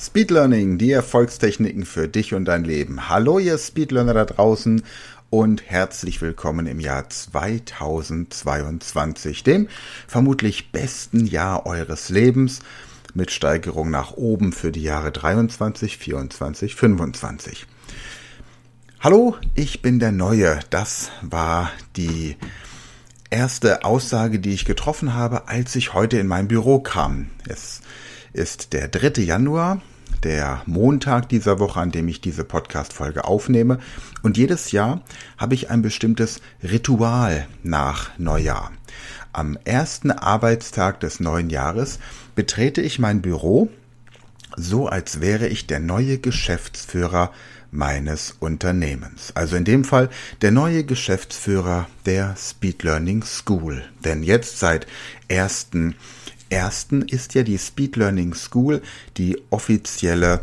Speed Learning, die Erfolgstechniken für dich und dein Leben. Hallo ihr Speedlearner da draußen und herzlich willkommen im Jahr 2022, dem vermutlich besten Jahr eures Lebens mit Steigerung nach oben für die Jahre 23, 24, 25. Hallo, ich bin der Neue. Das war die erste Aussage, die ich getroffen habe, als ich heute in mein Büro kam. Es ist der 3. Januar, der Montag dieser Woche, an dem ich diese Podcast-Folge aufnehme. Und jedes Jahr habe ich ein bestimmtes Ritual nach Neujahr. Am ersten Arbeitstag des neuen Jahres betrete ich mein Büro, so als wäre ich der neue Geschäftsführer meines Unternehmens. Also in dem Fall der neue Geschäftsführer der Speed Learning School. Denn jetzt seit 1. Ersten ist ja die Speed Learning School die offizielle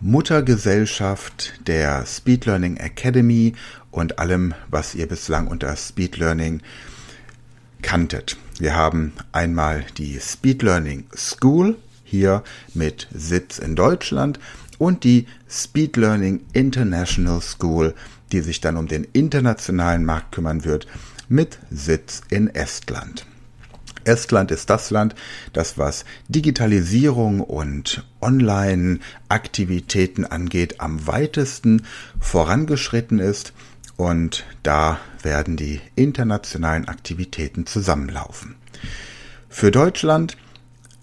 Muttergesellschaft der Speed Learning Academy und allem, was ihr bislang unter Speed Learning kanntet. Wir haben einmal die Speed Learning School hier mit Sitz in Deutschland und die Speed Learning International School, die sich dann um den internationalen Markt kümmern wird, mit Sitz in Estland. Estland ist das Land, das was Digitalisierung und Online-Aktivitäten angeht, am weitesten vorangeschritten ist und da werden die internationalen Aktivitäten zusammenlaufen. Für Deutschland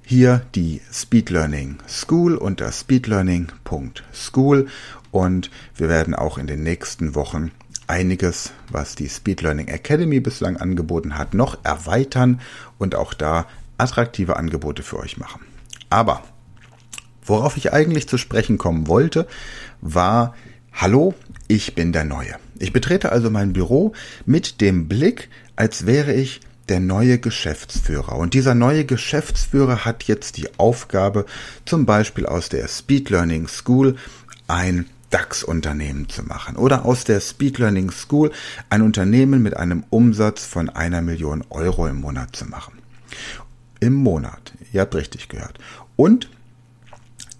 hier die Speed Learning School unter speedlearning.school und wir werden auch in den nächsten Wochen einiges, was die Speed Learning Academy bislang angeboten hat, noch erweitern und auch da attraktive Angebote für euch machen. Aber worauf ich eigentlich zu sprechen kommen wollte, war, hallo, ich bin der Neue. Ich betrete also mein Büro mit dem Blick, als wäre ich der neue Geschäftsführer. Und dieser neue Geschäftsführer hat jetzt die Aufgabe, zum Beispiel aus der Speed Learning School ein DAX-Unternehmen zu machen oder aus der Speed Learning School ein Unternehmen mit einem Umsatz von einer Million Euro im Monat zu machen. Im Monat. Ihr habt richtig gehört. Und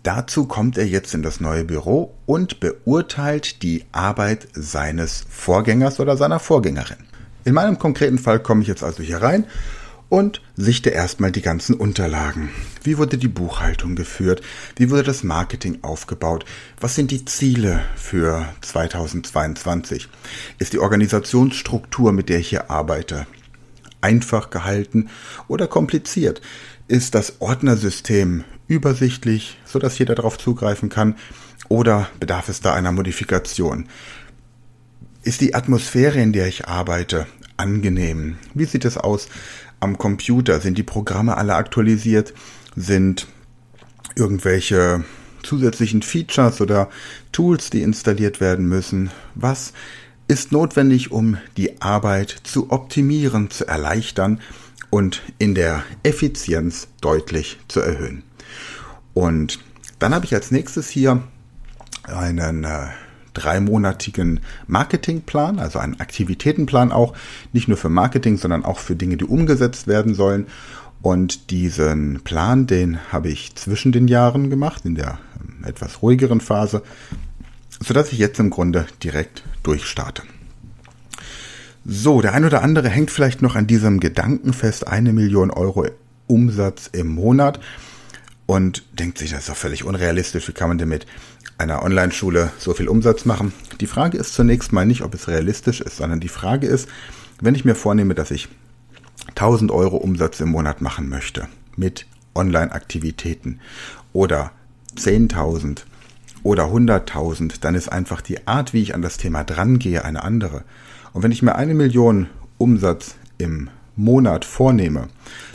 dazu kommt er jetzt in das neue Büro und beurteilt die Arbeit seines Vorgängers oder seiner Vorgängerin. In meinem konkreten Fall komme ich jetzt also hier rein und sichte erstmal die ganzen Unterlagen. Wie wurde die Buchhaltung geführt? Wie wurde das Marketing aufgebaut? Was sind die Ziele für 2022? Ist die Organisationsstruktur, mit der ich hier arbeite, einfach gehalten oder kompliziert? Ist das Ordnersystem übersichtlich, sodass jeder darauf zugreifen kann? Oder bedarf es da einer Modifikation? Ist die Atmosphäre, in der ich arbeite, angenehm? Wie sieht es aus am Computer? Sind die Programme alle aktualisiert? Sind irgendwelche zusätzlichen Features oder Tools, die installiert werden müssen? Was ist notwendig, um die Arbeit zu optimieren, zu erleichtern und in der Effizienz deutlich zu erhöhen? Und dann habe ich als nächstes hier einen äh, dreimonatigen Marketingplan, also einen Aktivitätenplan auch, nicht nur für Marketing, sondern auch für Dinge, die umgesetzt werden sollen. Und diesen Plan, den habe ich zwischen den Jahren gemacht, in der ähm, etwas ruhigeren Phase, sodass ich jetzt im Grunde direkt durchstarte. So, der ein oder andere hängt vielleicht noch an diesem Gedanken fest, eine Million Euro Umsatz im Monat und denkt sich, das ist doch völlig unrealistisch, wie kann man denn mit einer Online-Schule so viel Umsatz machen? Die Frage ist zunächst mal nicht, ob es realistisch ist, sondern die Frage ist, wenn ich mir vornehme, dass ich 1000 Euro Umsatz im Monat machen möchte mit Online-Aktivitäten oder 10.000 oder 100.000, dann ist einfach die Art, wie ich an das Thema drangehe, eine andere. Und wenn ich mir eine Million Umsatz im Monat vornehme,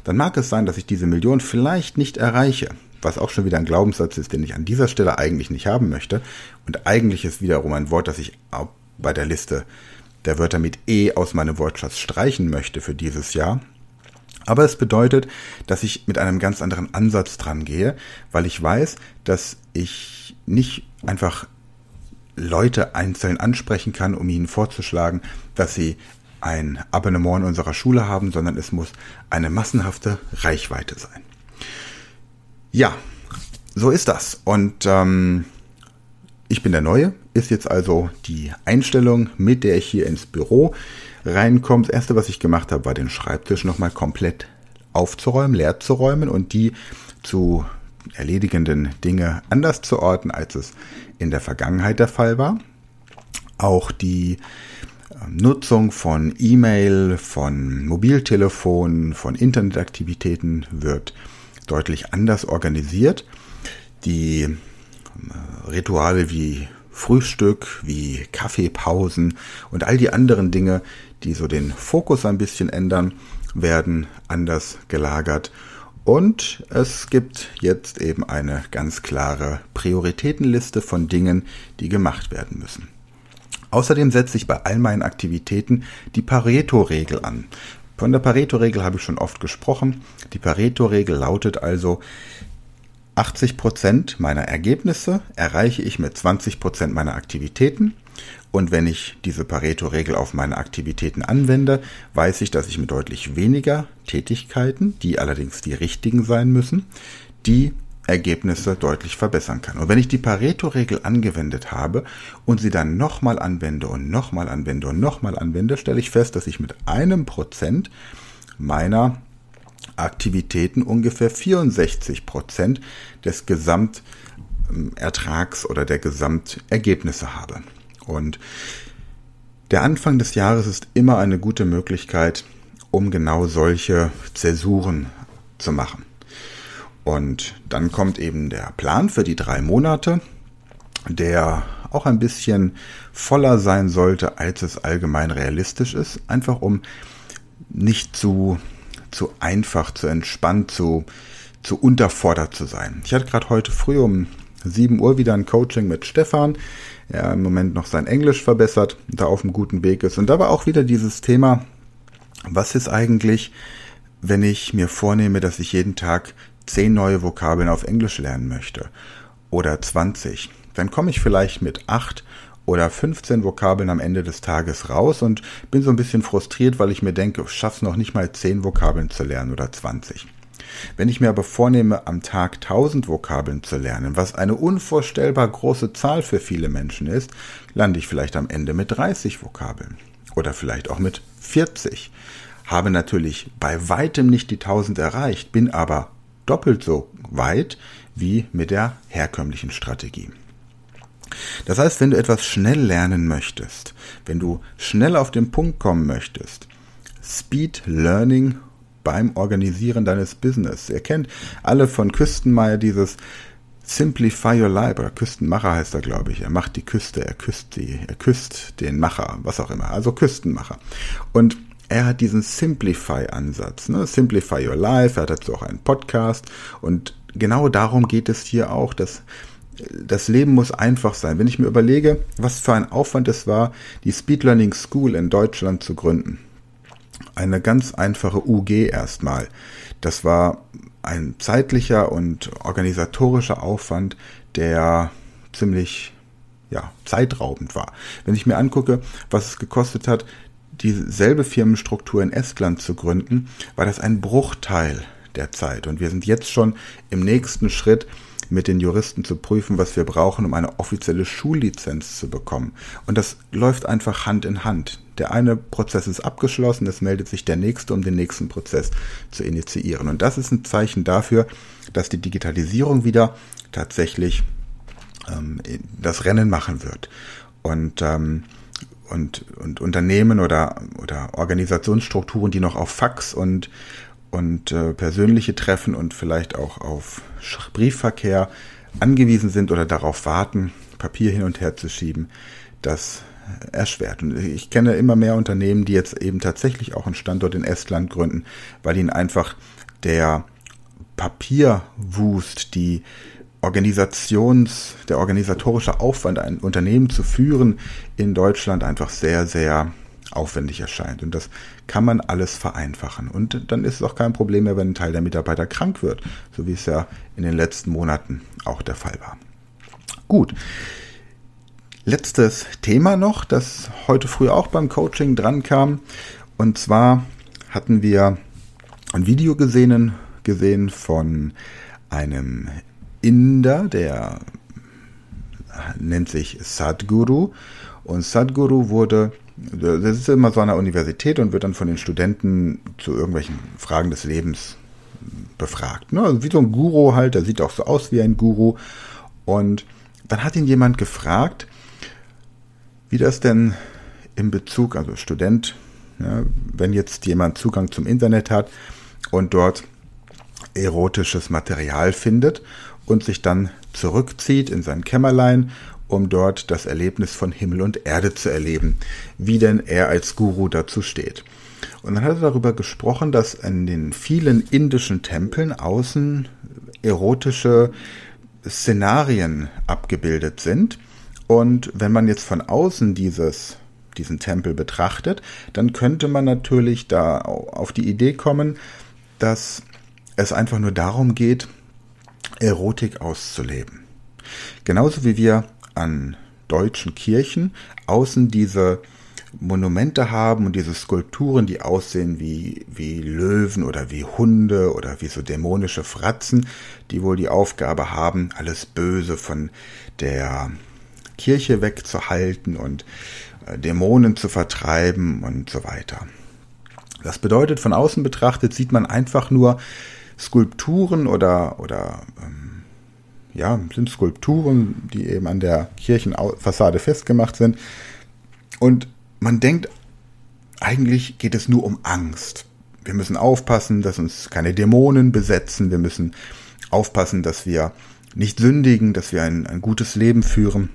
dann mag es sein, dass ich diese Million vielleicht nicht erreiche was auch schon wieder ein Glaubenssatz ist, den ich an dieser Stelle eigentlich nicht haben möchte. Und eigentlich ist wiederum ein Wort, das ich bei der Liste der Wörter mit E aus meinem Wortschatz streichen möchte für dieses Jahr. Aber es bedeutet, dass ich mit einem ganz anderen Ansatz dran gehe, weil ich weiß, dass ich nicht einfach Leute einzeln ansprechen kann, um ihnen vorzuschlagen, dass sie ein Abonnement in unserer Schule haben, sondern es muss eine massenhafte Reichweite sein. Ja, so ist das. Und ähm, ich bin der Neue, ist jetzt also die Einstellung, mit der ich hier ins Büro reinkomme. Das erste, was ich gemacht habe, war den Schreibtisch nochmal komplett aufzuräumen, leer zu räumen und die zu erledigenden Dinge anders zu orten, als es in der Vergangenheit der Fall war. Auch die ähm, Nutzung von E-Mail, von Mobiltelefon, von Internetaktivitäten wird deutlich anders organisiert. Die ähm, Rituale wie Frühstück, wie Kaffeepausen und all die anderen Dinge, die so den Fokus ein bisschen ändern, werden anders gelagert. Und es gibt jetzt eben eine ganz klare Prioritätenliste von Dingen, die gemacht werden müssen. Außerdem setze ich bei all meinen Aktivitäten die Pareto-Regel an. Von der Pareto-Regel habe ich schon oft gesprochen. Die Pareto-Regel lautet also, 80% meiner Ergebnisse erreiche ich mit 20% meiner Aktivitäten. Und wenn ich diese Pareto-Regel auf meine Aktivitäten anwende, weiß ich, dass ich mit deutlich weniger Tätigkeiten, die allerdings die richtigen sein müssen, die Ergebnisse deutlich verbessern kann. Und wenn ich die Pareto-Regel angewendet habe und sie dann nochmal anwende und nochmal anwende und nochmal anwende, stelle ich fest, dass ich mit einem Prozent meiner Aktivitäten ungefähr 64 Prozent des Gesamtertrags oder der Gesamtergebnisse habe. Und der Anfang des Jahres ist immer eine gute Möglichkeit, um genau solche Zäsuren zu machen. Und dann kommt eben der Plan für die drei Monate, der auch ein bisschen voller sein sollte, als es allgemein realistisch ist, einfach um nicht zu zu einfach, zu entspannt, zu, zu unterfordert zu sein. Ich hatte gerade heute früh um 7 Uhr wieder ein Coaching mit Stefan, der im Moment noch sein Englisch verbessert, da auf einem guten Weg ist. Und da war auch wieder dieses Thema, was ist eigentlich, wenn ich mir vornehme, dass ich jeden Tag 10 neue Vokabeln auf Englisch lernen möchte oder 20, dann komme ich vielleicht mit 8 oder 15 Vokabeln am Ende des Tages raus und bin so ein bisschen frustriert, weil ich mir denke, ich schaff's noch nicht mal 10 Vokabeln zu lernen oder 20. Wenn ich mir aber vornehme, am Tag 1000 Vokabeln zu lernen, was eine unvorstellbar große Zahl für viele Menschen ist, lande ich vielleicht am Ende mit 30 Vokabeln oder vielleicht auch mit 40. Habe natürlich bei weitem nicht die 1000 erreicht, bin aber doppelt so weit wie mit der herkömmlichen Strategie. Das heißt, wenn du etwas schnell lernen möchtest, wenn du schnell auf den Punkt kommen möchtest, Speed Learning beim Organisieren deines Business. Ihr kennt alle von Küstenmeier dieses Simplify Your Life oder Küstenmacher heißt er, glaube ich. Er macht die Küste, er küsst die, er küsst den Macher, was auch immer. Also Küstenmacher. Und er hat diesen Simplify-Ansatz. Ne? Simplify Your Life. Er hat dazu auch einen Podcast. Und genau darum geht es hier auch, dass das Leben muss einfach sein. Wenn ich mir überlege, was für ein Aufwand es war, die Speed Learning School in Deutschland zu gründen. Eine ganz einfache UG erstmal. Das war ein zeitlicher und organisatorischer Aufwand, der ziemlich ja, zeitraubend war. Wenn ich mir angucke, was es gekostet hat, dieselbe Firmenstruktur in Estland zu gründen, war das ein Bruchteil der Zeit. Und wir sind jetzt schon im nächsten Schritt mit den Juristen zu prüfen, was wir brauchen, um eine offizielle Schullizenz zu bekommen. Und das läuft einfach Hand in Hand. Der eine Prozess ist abgeschlossen, es meldet sich der nächste, um den nächsten Prozess zu initiieren. Und das ist ein Zeichen dafür, dass die Digitalisierung wieder tatsächlich ähm, das Rennen machen wird. Und ähm, und, und Unternehmen oder, oder Organisationsstrukturen, die noch auf Fax und, und äh, persönliche Treffen und vielleicht auch auf Briefverkehr angewiesen sind oder darauf warten, Papier hin und her zu schieben, das erschwert. Und ich kenne immer mehr Unternehmen, die jetzt eben tatsächlich auch einen Standort in Estland gründen, weil ihnen einfach der Papierwust, die Organisations, der organisatorische Aufwand, ein Unternehmen zu führen in Deutschland einfach sehr, sehr aufwendig erscheint. Und das kann man alles vereinfachen. Und dann ist es auch kein Problem mehr, wenn ein Teil der Mitarbeiter krank wird, so wie es ja in den letzten Monaten auch der Fall war. Gut. Letztes Thema noch, das heute früh auch beim Coaching dran kam. Und zwar hatten wir ein Video gesehen, gesehen von einem Inder, der nennt sich Sadhguru. Und Sadhguru wurde, das ist immer so an der Universität und wird dann von den Studenten zu irgendwelchen Fragen des Lebens befragt. Ne? Also wie so ein Guru halt, der sieht auch so aus wie ein Guru. Und dann hat ihn jemand gefragt, wie das denn in Bezug, also Student, ja, wenn jetzt jemand Zugang zum Internet hat und dort erotisches Material findet und sich dann zurückzieht in sein Kämmerlein, um dort das Erlebnis von Himmel und Erde zu erleben, wie denn er als Guru dazu steht. Und dann hat er darüber gesprochen, dass in den vielen indischen Tempeln außen erotische Szenarien abgebildet sind. Und wenn man jetzt von außen dieses, diesen Tempel betrachtet, dann könnte man natürlich da auf die Idee kommen, dass es einfach nur darum geht, Erotik auszuleben. Genauso wie wir an deutschen Kirchen außen diese Monumente haben und diese Skulpturen, die aussehen wie, wie Löwen oder wie Hunde oder wie so dämonische Fratzen, die wohl die Aufgabe haben, alles Böse von der Kirche wegzuhalten und äh, Dämonen zu vertreiben und so weiter. Das bedeutet, von außen betrachtet sieht man einfach nur Skulpturen oder, oder ähm, ja, sind Skulpturen, die eben an der Kirchenfassade festgemacht sind. Und man denkt, eigentlich geht es nur um Angst. Wir müssen aufpassen, dass uns keine Dämonen besetzen. Wir müssen aufpassen, dass wir nicht sündigen, dass wir ein, ein gutes Leben führen.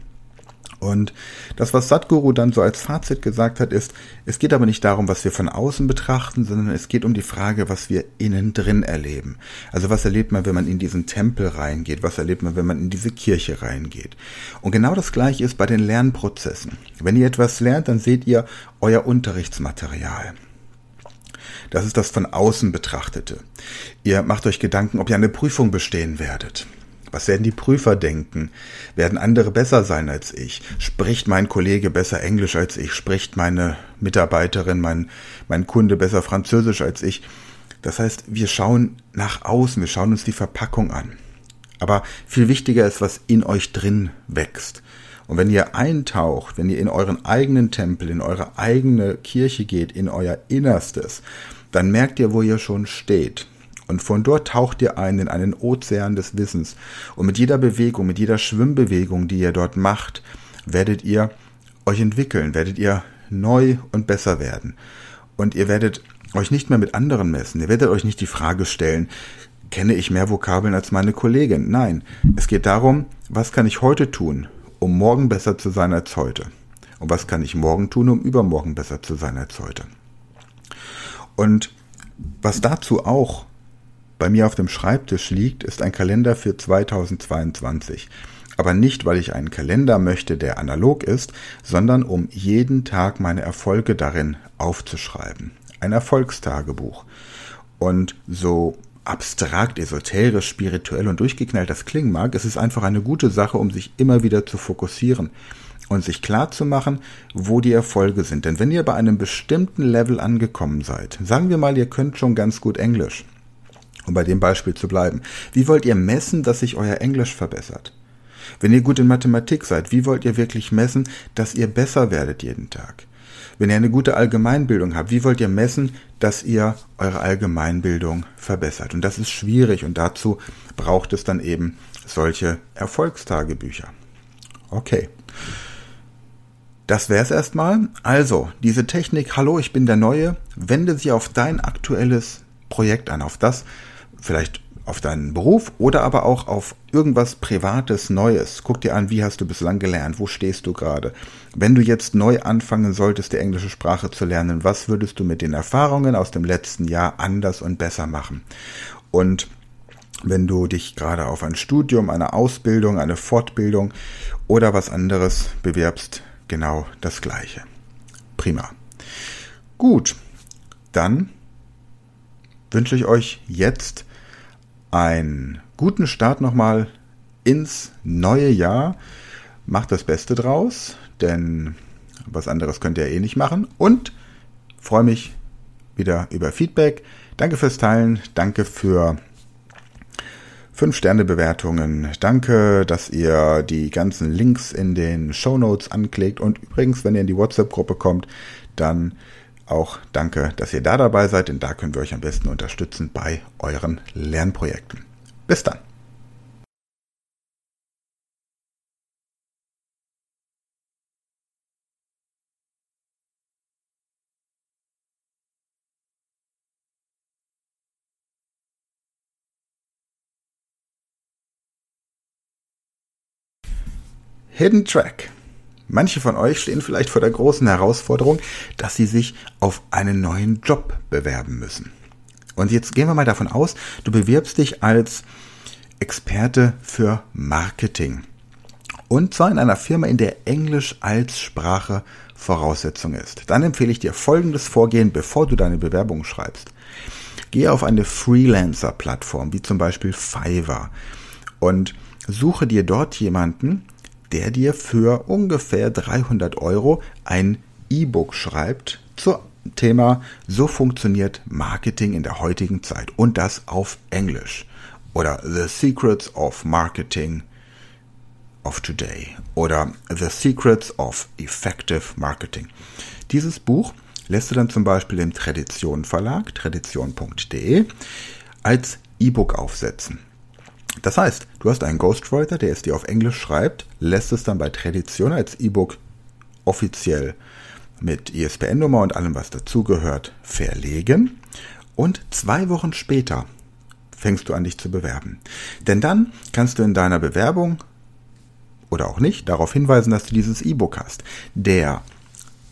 Und das, was Sadhguru dann so als Fazit gesagt hat, ist, es geht aber nicht darum, was wir von außen betrachten, sondern es geht um die Frage, was wir innen drin erleben. Also was erlebt man, wenn man in diesen Tempel reingeht? Was erlebt man, wenn man in diese Kirche reingeht? Und genau das Gleiche ist bei den Lernprozessen. Wenn ihr etwas lernt, dann seht ihr euer Unterrichtsmaterial. Das ist das von außen betrachtete. Ihr macht euch Gedanken, ob ihr eine Prüfung bestehen werdet. Was werden die Prüfer denken? Werden andere besser sein als ich? Spricht mein Kollege besser Englisch als ich? Spricht meine Mitarbeiterin, mein, mein Kunde besser Französisch als ich? Das heißt, wir schauen nach außen, wir schauen uns die Verpackung an. Aber viel wichtiger ist, was in euch drin wächst. Und wenn ihr eintaucht, wenn ihr in euren eigenen Tempel, in eure eigene Kirche geht, in euer Innerstes, dann merkt ihr, wo ihr schon steht. Und von dort taucht ihr ein in einen Ozean des Wissens. Und mit jeder Bewegung, mit jeder Schwimmbewegung, die ihr dort macht, werdet ihr euch entwickeln, werdet ihr neu und besser werden. Und ihr werdet euch nicht mehr mit anderen messen. Ihr werdet euch nicht die Frage stellen, kenne ich mehr Vokabeln als meine Kollegin? Nein, es geht darum, was kann ich heute tun, um morgen besser zu sein als heute? Und was kann ich morgen tun, um übermorgen besser zu sein als heute? Und was dazu auch bei mir auf dem Schreibtisch liegt, ist ein Kalender für 2022. Aber nicht, weil ich einen Kalender möchte, der analog ist, sondern um jeden Tag meine Erfolge darin aufzuschreiben. Ein Erfolgstagebuch. Und so abstrakt, esoterisch, spirituell und durchgeknallt das klingen mag, es ist einfach eine gute Sache, um sich immer wieder zu fokussieren und sich klar zu machen, wo die Erfolge sind. Denn wenn ihr bei einem bestimmten Level angekommen seid, sagen wir mal, ihr könnt schon ganz gut Englisch, um bei dem Beispiel zu bleiben. Wie wollt ihr messen, dass sich euer Englisch verbessert? Wenn ihr gut in Mathematik seid, wie wollt ihr wirklich messen, dass ihr besser werdet jeden Tag? Wenn ihr eine gute Allgemeinbildung habt, wie wollt ihr messen, dass ihr eure Allgemeinbildung verbessert? Und das ist schwierig und dazu braucht es dann eben solche Erfolgstagebücher. Okay. Das wäre es erstmal. Also, diese Technik, hallo, ich bin der Neue, wende sie auf dein aktuelles Projekt an, auf das, vielleicht auf deinen Beruf oder aber auch auf irgendwas Privates, Neues. Guck dir an, wie hast du bislang gelernt, wo stehst du gerade. Wenn du jetzt neu anfangen solltest, die englische Sprache zu lernen, was würdest du mit den Erfahrungen aus dem letzten Jahr anders und besser machen? Und wenn du dich gerade auf ein Studium, eine Ausbildung, eine Fortbildung oder was anderes bewirbst, genau das gleiche. Prima. Gut, dann wünsche ich euch jetzt einen guten Start nochmal ins neue Jahr. Macht das Beste draus, denn was anderes könnt ihr eh nicht machen. Und freue mich wieder über Feedback. Danke fürs Teilen, danke für, 5-Sterne-Bewertungen. Danke, dass ihr die ganzen Links in den Show Notes anklickt. Und übrigens, wenn ihr in die WhatsApp-Gruppe kommt, dann auch danke, dass ihr da dabei seid, denn da können wir euch am besten unterstützen bei euren Lernprojekten. Bis dann. Hidden Track. Manche von euch stehen vielleicht vor der großen Herausforderung, dass sie sich auf einen neuen Job bewerben müssen. Und jetzt gehen wir mal davon aus, du bewirbst dich als Experte für Marketing. Und zwar in einer Firma, in der Englisch als Sprache Voraussetzung ist. Dann empfehle ich dir folgendes Vorgehen, bevor du deine Bewerbung schreibst. Gehe auf eine Freelancer-Plattform, wie zum Beispiel Fiverr, und suche dir dort jemanden, der dir für ungefähr 300 Euro ein E-Book schreibt zum Thema So funktioniert Marketing in der heutigen Zeit und das auf Englisch oder The Secrets of Marketing of Today oder The Secrets of Effective Marketing. Dieses Buch lässt du dann zum Beispiel im Tradition Verlag, tradition.de, als E-Book aufsetzen. Das heißt, du hast einen Ghostwriter, der es dir auf Englisch schreibt, lässt es dann bei Tradition als E-Book offiziell mit ISBN-Nummer und allem, was dazugehört, verlegen. Und zwei Wochen später fängst du an, dich zu bewerben. Denn dann kannst du in deiner Bewerbung oder auch nicht darauf hinweisen, dass du dieses E-Book hast. Der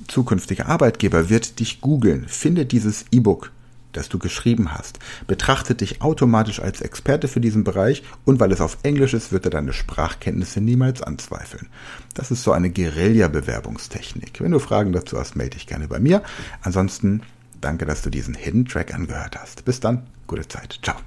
zukünftige Arbeitgeber wird dich googeln, findet dieses E-Book das du geschrieben hast, betrachtet dich automatisch als Experte für diesen Bereich und weil es auf Englisch ist, wird er deine Sprachkenntnisse niemals anzweifeln. Das ist so eine Guerilla-Bewerbungstechnik. Wenn du Fragen dazu hast, melde dich gerne bei mir. Ansonsten danke, dass du diesen Hidden Track angehört hast. Bis dann, gute Zeit. Ciao.